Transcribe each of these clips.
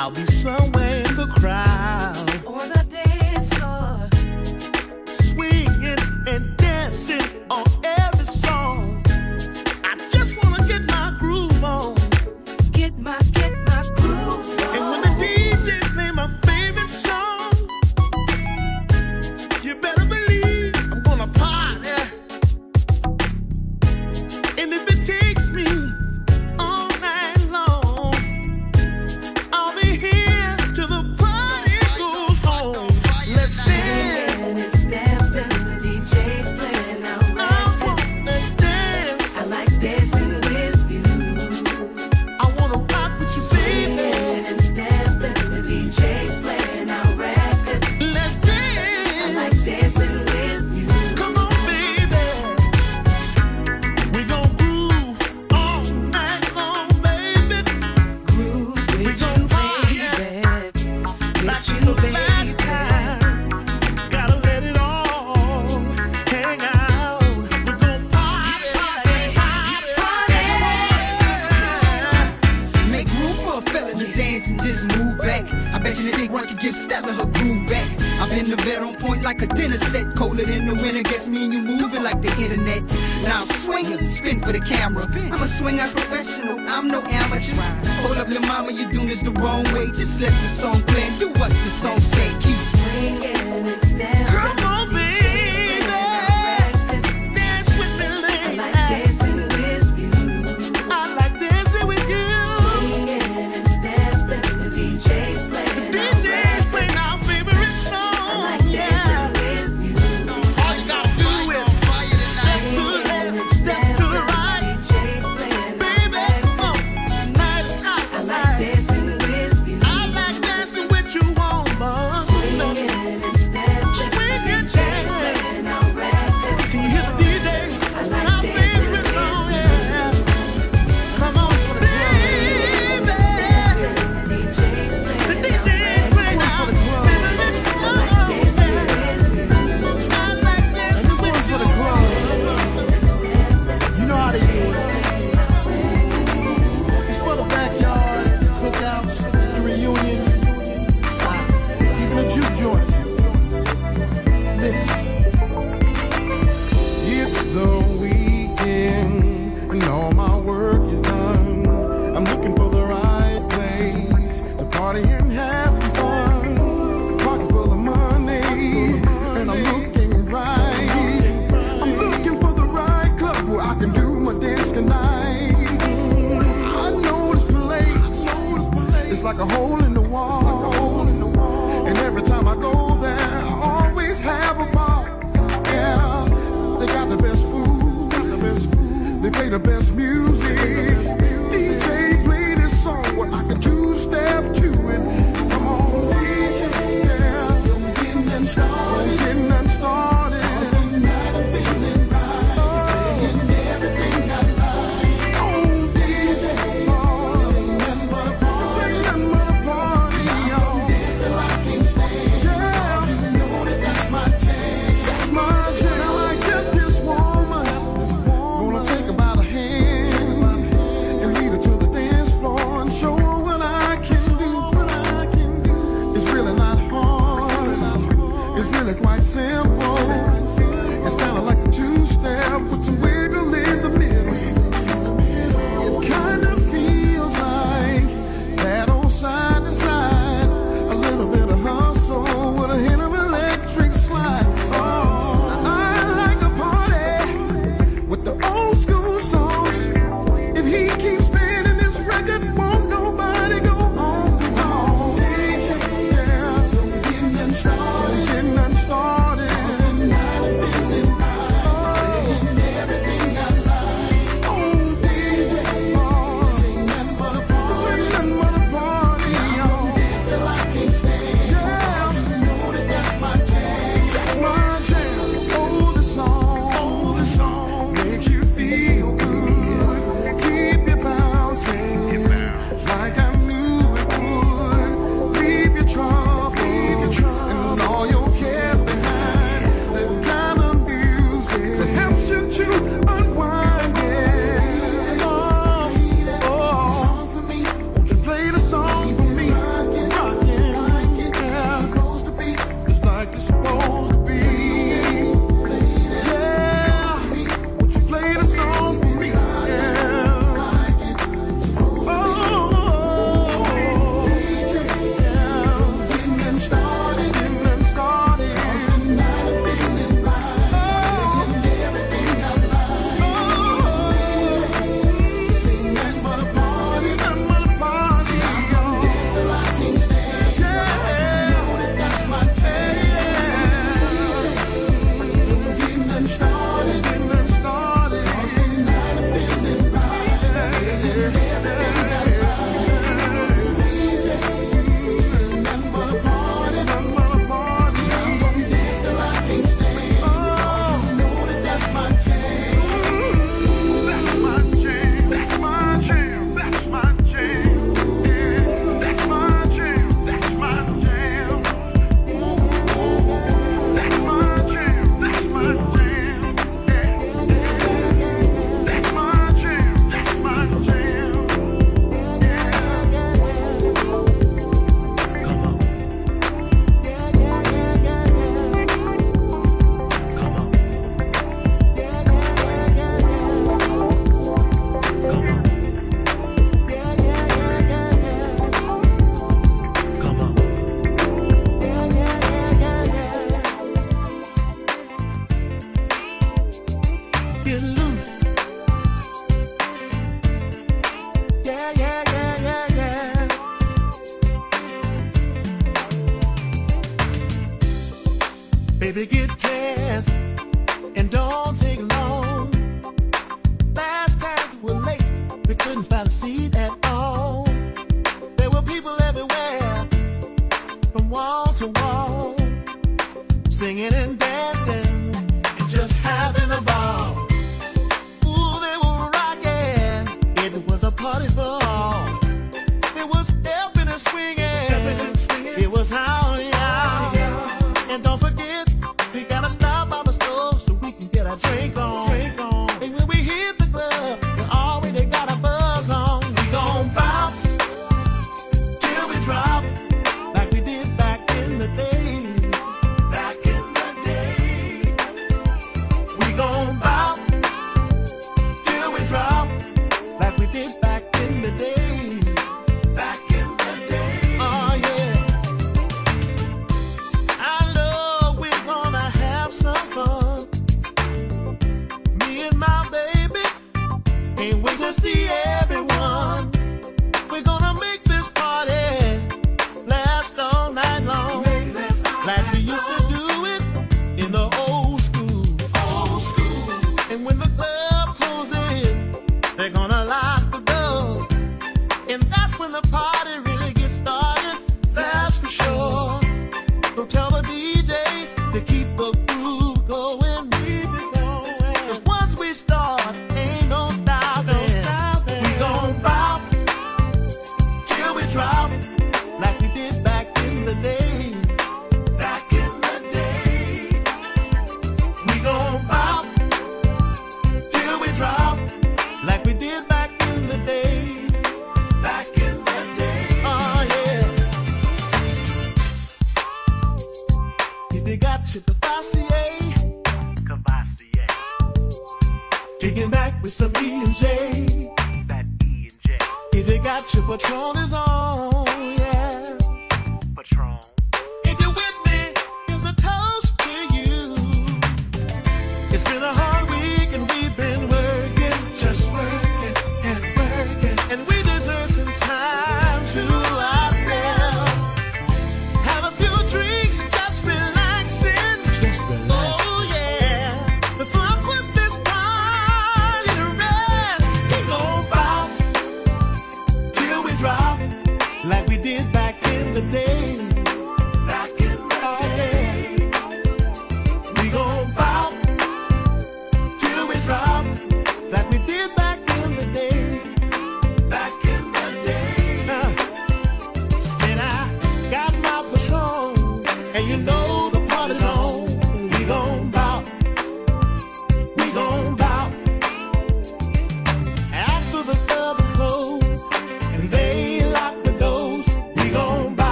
I'll be somewhere in the crowd,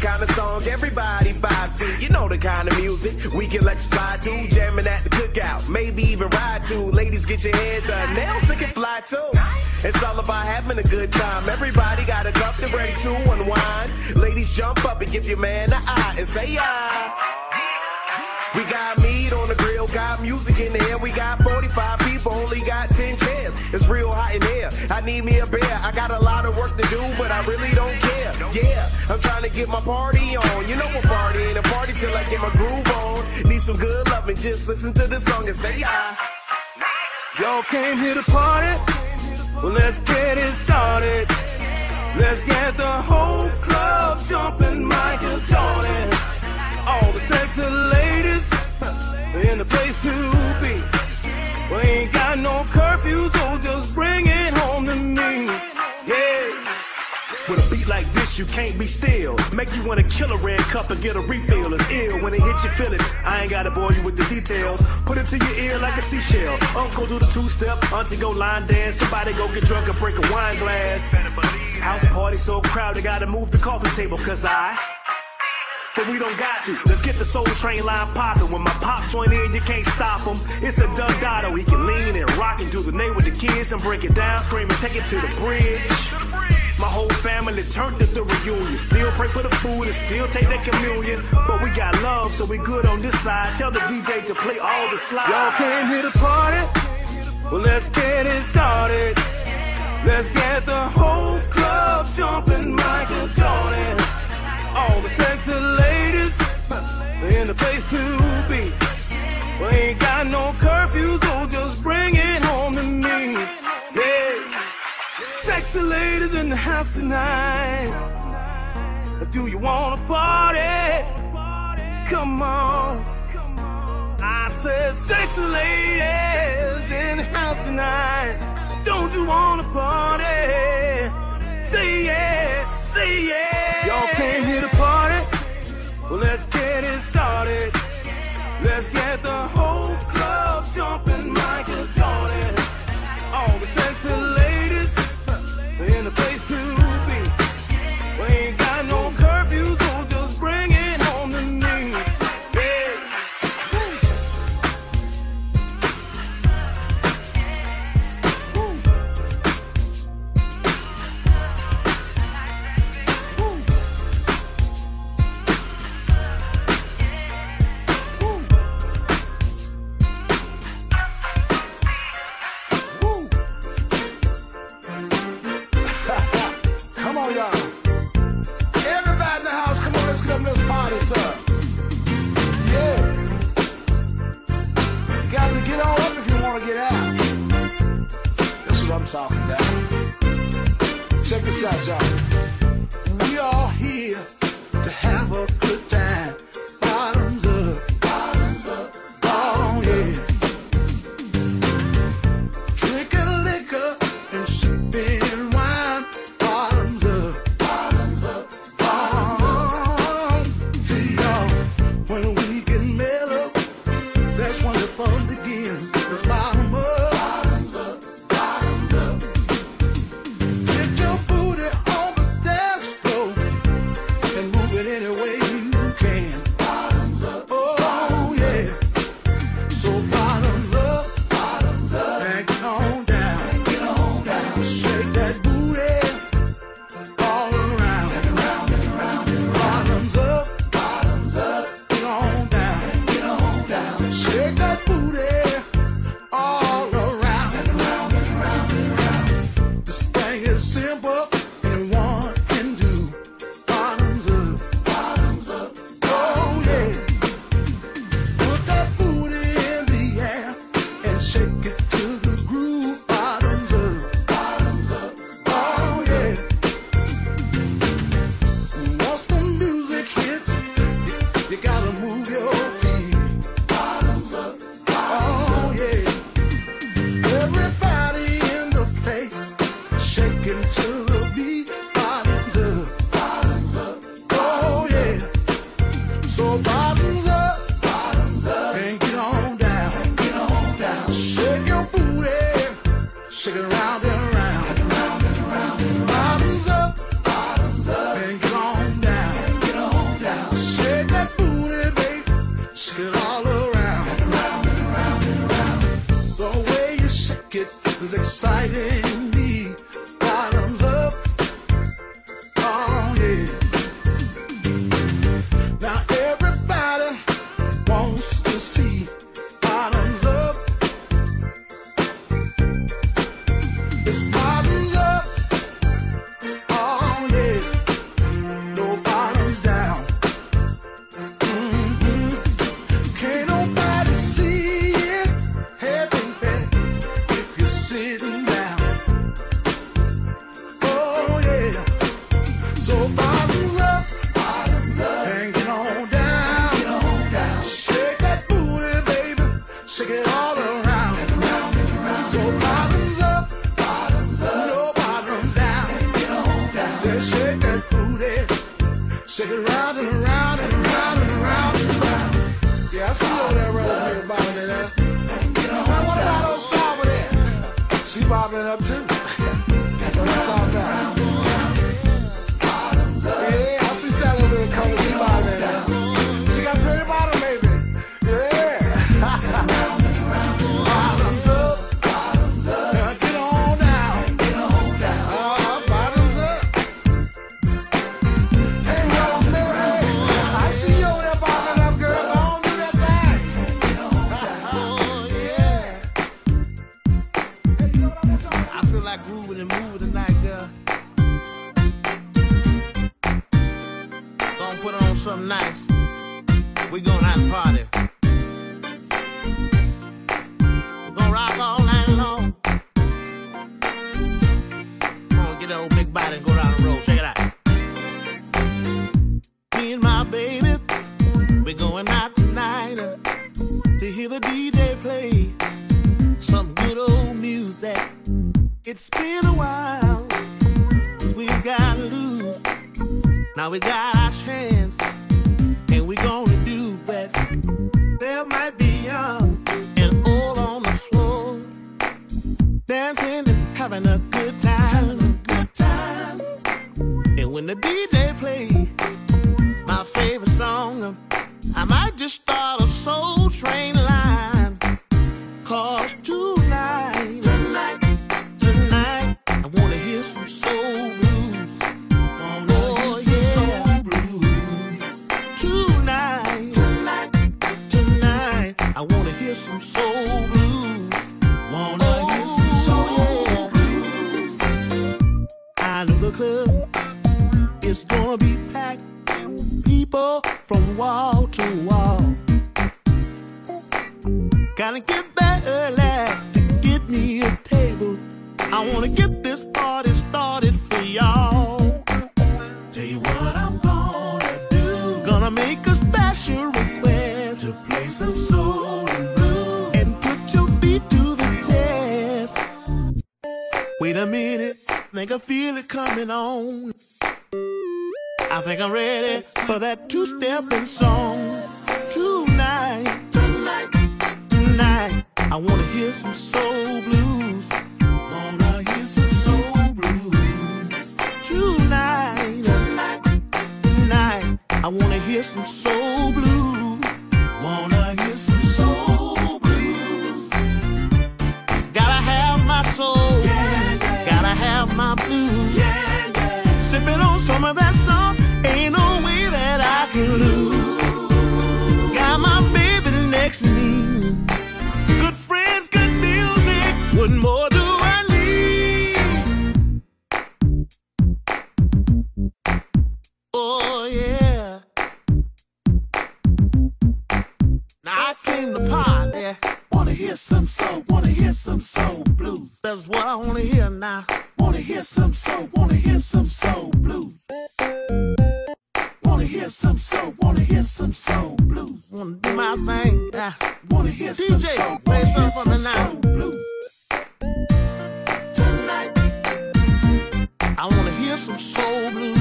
kind of song everybody vibe to. You know the kind of music we can let you slide to. Jamming at the cookout, maybe even ride to. Ladies, get your head done. Nails can fly too. It's all about having a good time. Everybody got a cup, they're ready to unwind. Ladies, jump up and give your man an eye and say ah. We got meat on the grill, got music in the air. We got 45 people, only got 10 chairs. It's real hot in here. I need me a beer. I got a lot of work to do, but I really don't care. Yeah, I'm trying to get my party on. You know what party ain't a party till I get my groove on. Need some good loving, just listen to the song and say ah. Y'all came here to party? Well, let's get it started. Let's get the whole club jumping, Michael Jordan. All the sexy ladies in the place to be. We ain't got no curfew, so just bring it home to me. Yeah. With a beat like this, you can't be still. Make you wanna kill a red cup and get a refill. It's ill when it hits you, feel it. I ain't gotta bore you with the details. Put it to your ear like a seashell. Uncle do the two step, auntie go line dance. Somebody go get drunk and break a wine glass. House party so crowded, gotta move the coffee table, cause I. But we don't got to. Let's get the soul train line popping. When my pops join in, you can't stop him. It's a Dundado. He can lean and rock and do the name with the kids and break it down, scream and take it to the bridge. My whole family turned at the reunion. Still pray for the food and still take that communion. But we got love, so we good on this side. Tell the DJ to play all the slides. Y'all came here to party? Well, let's get it started. Let's get the whole club jumping, Michael Jordan. All the sexy ladies in the place to be. We ain't got no curfew, so just bring it home to me. Yeah. Sexy ladies in the house tonight. Do you wanna party? Come on. I said, sexy ladies in the house tonight. Don't you wanna party? Say get the whole Wait a minute, think I feel it coming on. I think I'm ready for that two-stepping song tonight. Tonight, tonight, I wanna hear some soul blues. Wanna hear some soul blues tonight. Tonight, tonight, I wanna hear some soul blues. sipping on some of that sauce. Ain't no way that I can lose. Got my baby next to me. Good friends, good music. What more do I need? Oh, yeah. Now I came to party hear some soul, wanna hear some soul blues. That's what I wanna hear now. Wanna hear some soul, wanna hear some soul blues. Wanna hear some soul, wanna hear some soul blues. Wanna do my thing. Uh, wanna hear DJ, some soul, play some for me now. Blues. Tonight, I wanna hear some soul blues.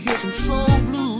hear some soul blues.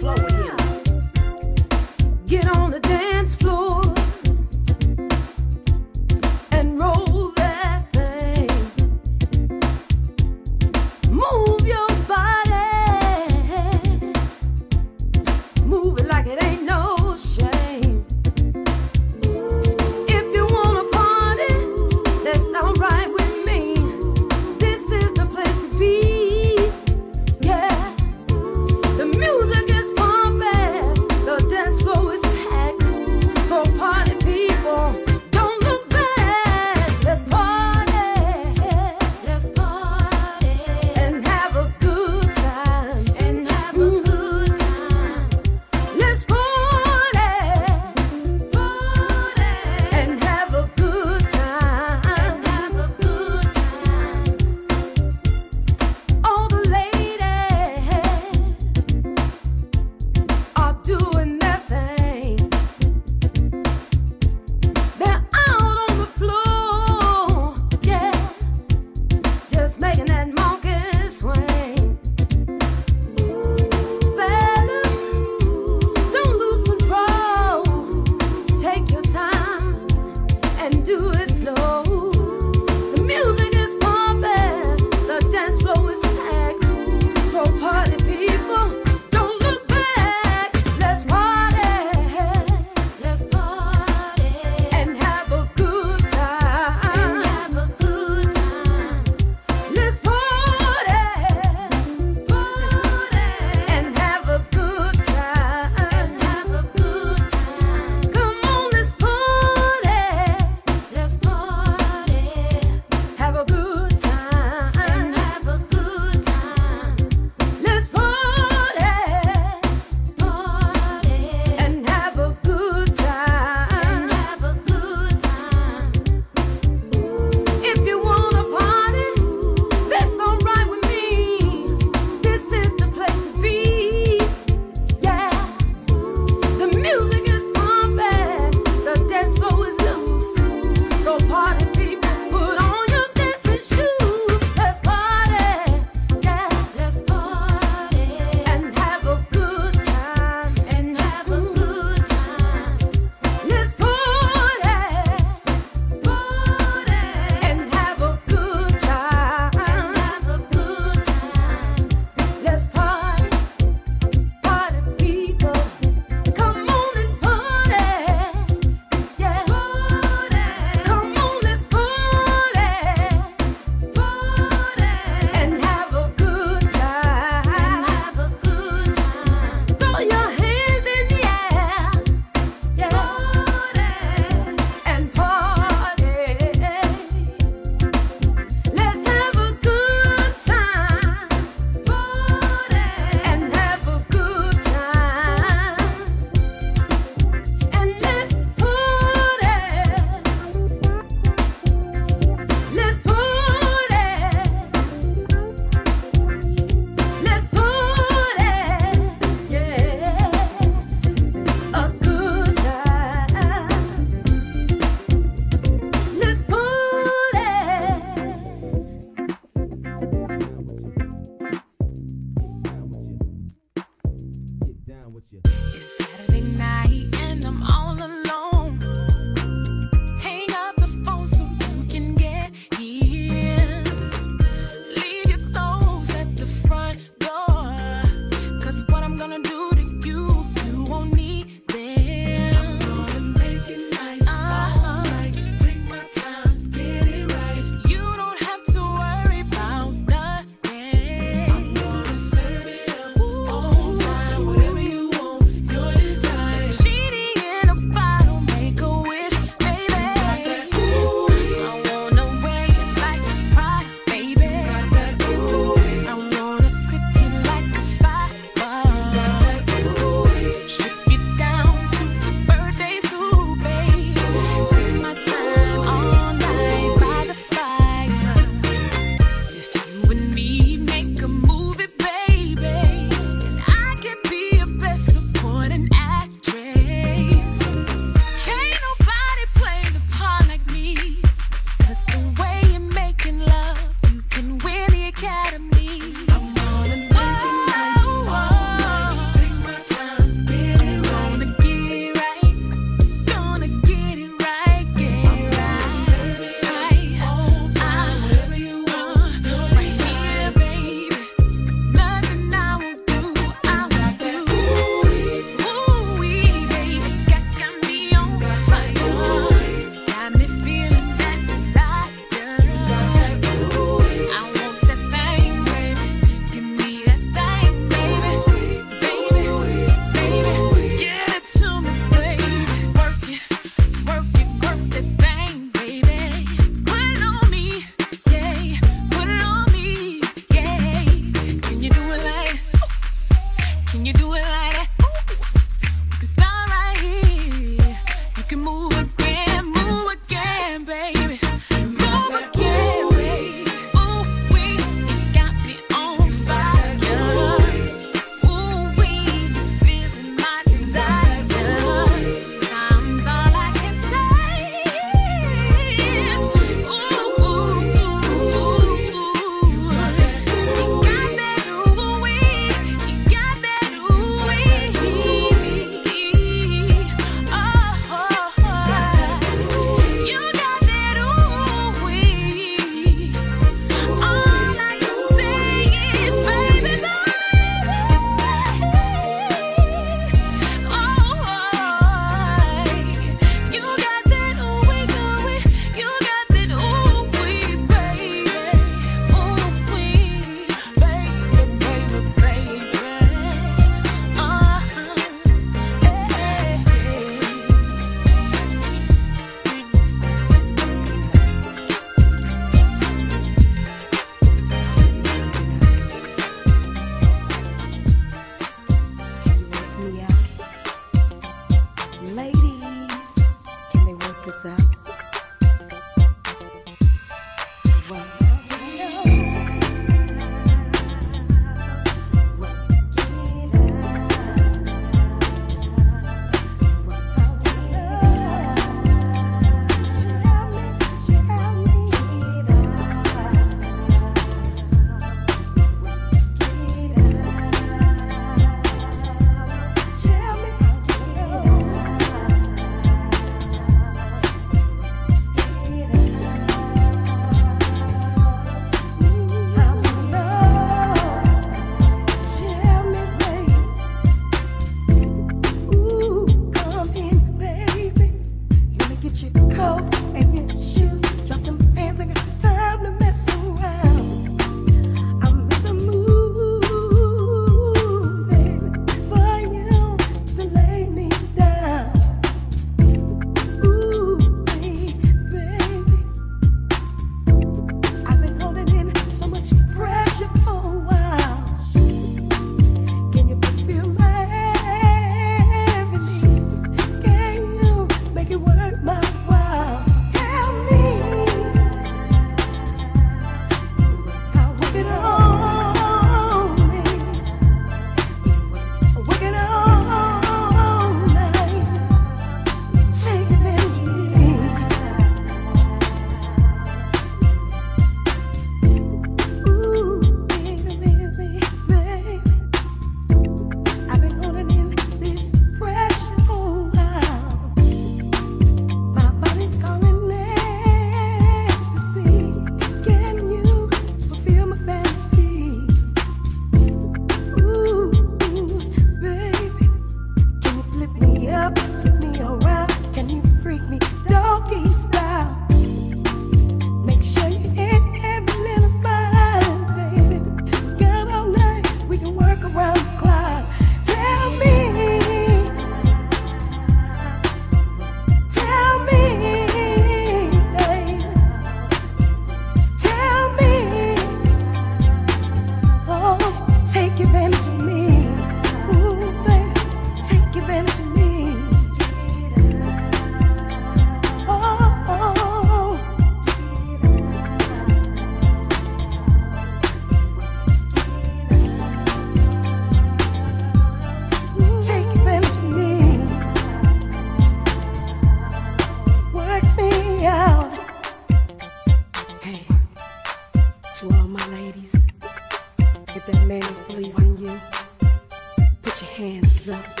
Put your hands up.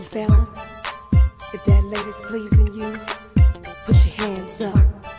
Fellas, if that lady's pleasing you, put your hands up.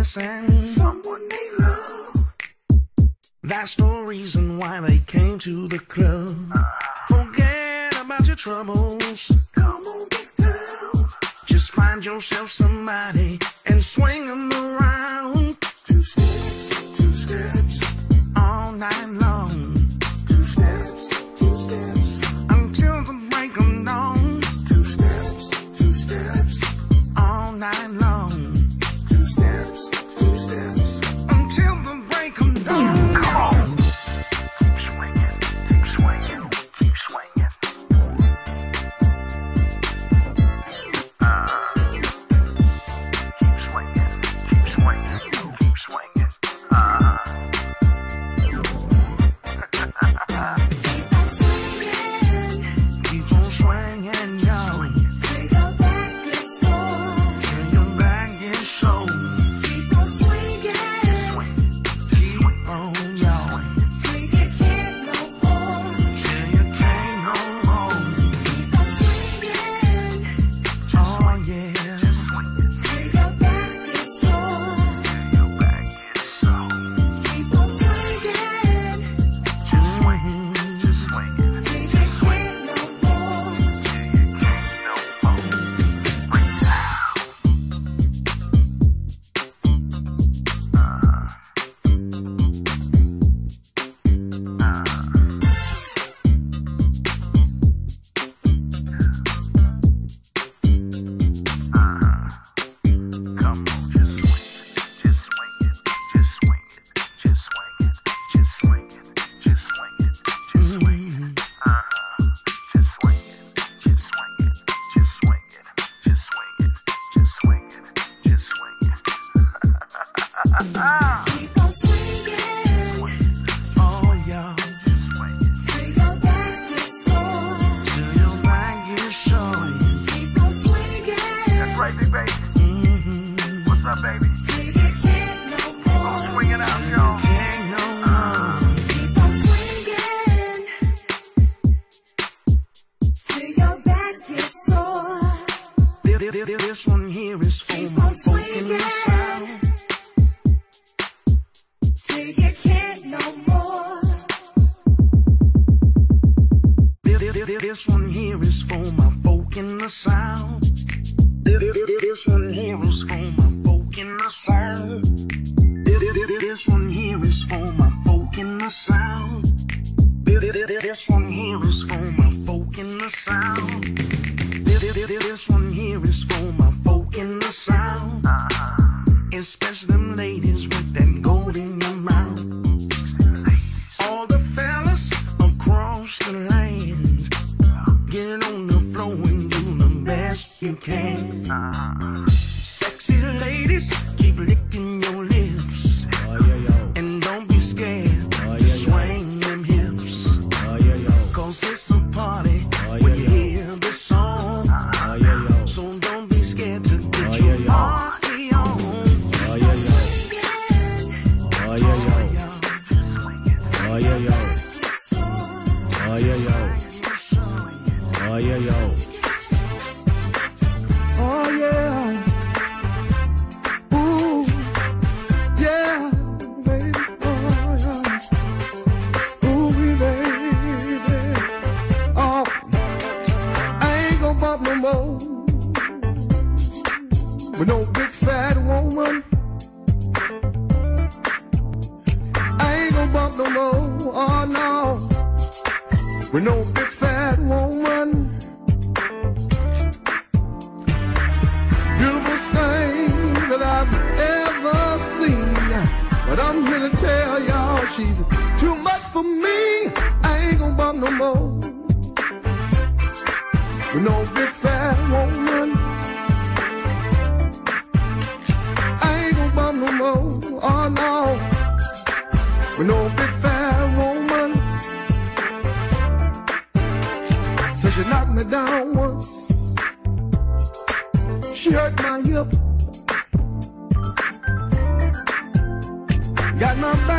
innocent sound. This one here is for my folk in the south. This one here is for my folk in the south. This one here is for my folk in the south. This one here is for my folk in the south. Especially them ladies Got my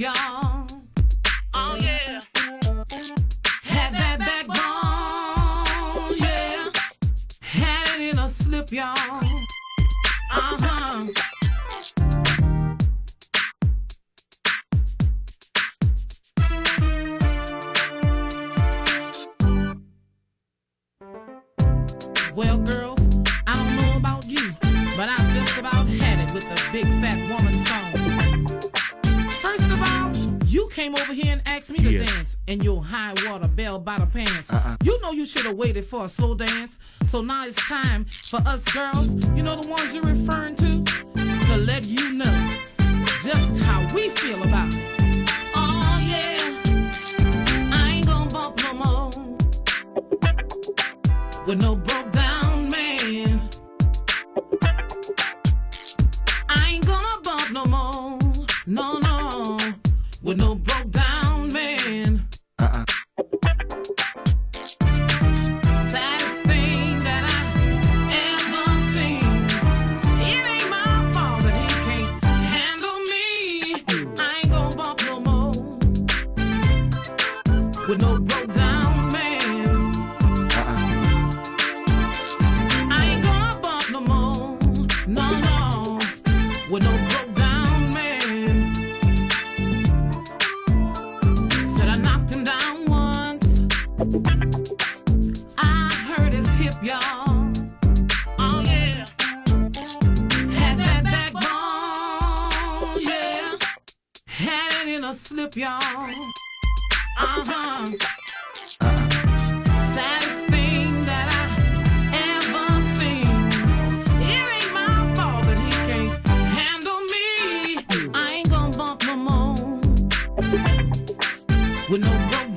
y'all. should have waited for a slow dance. So now it's time for us girls, you know the ones you're referring to, to let you know just how we feel about it. Oh yeah, I ain't bump no more. With no with no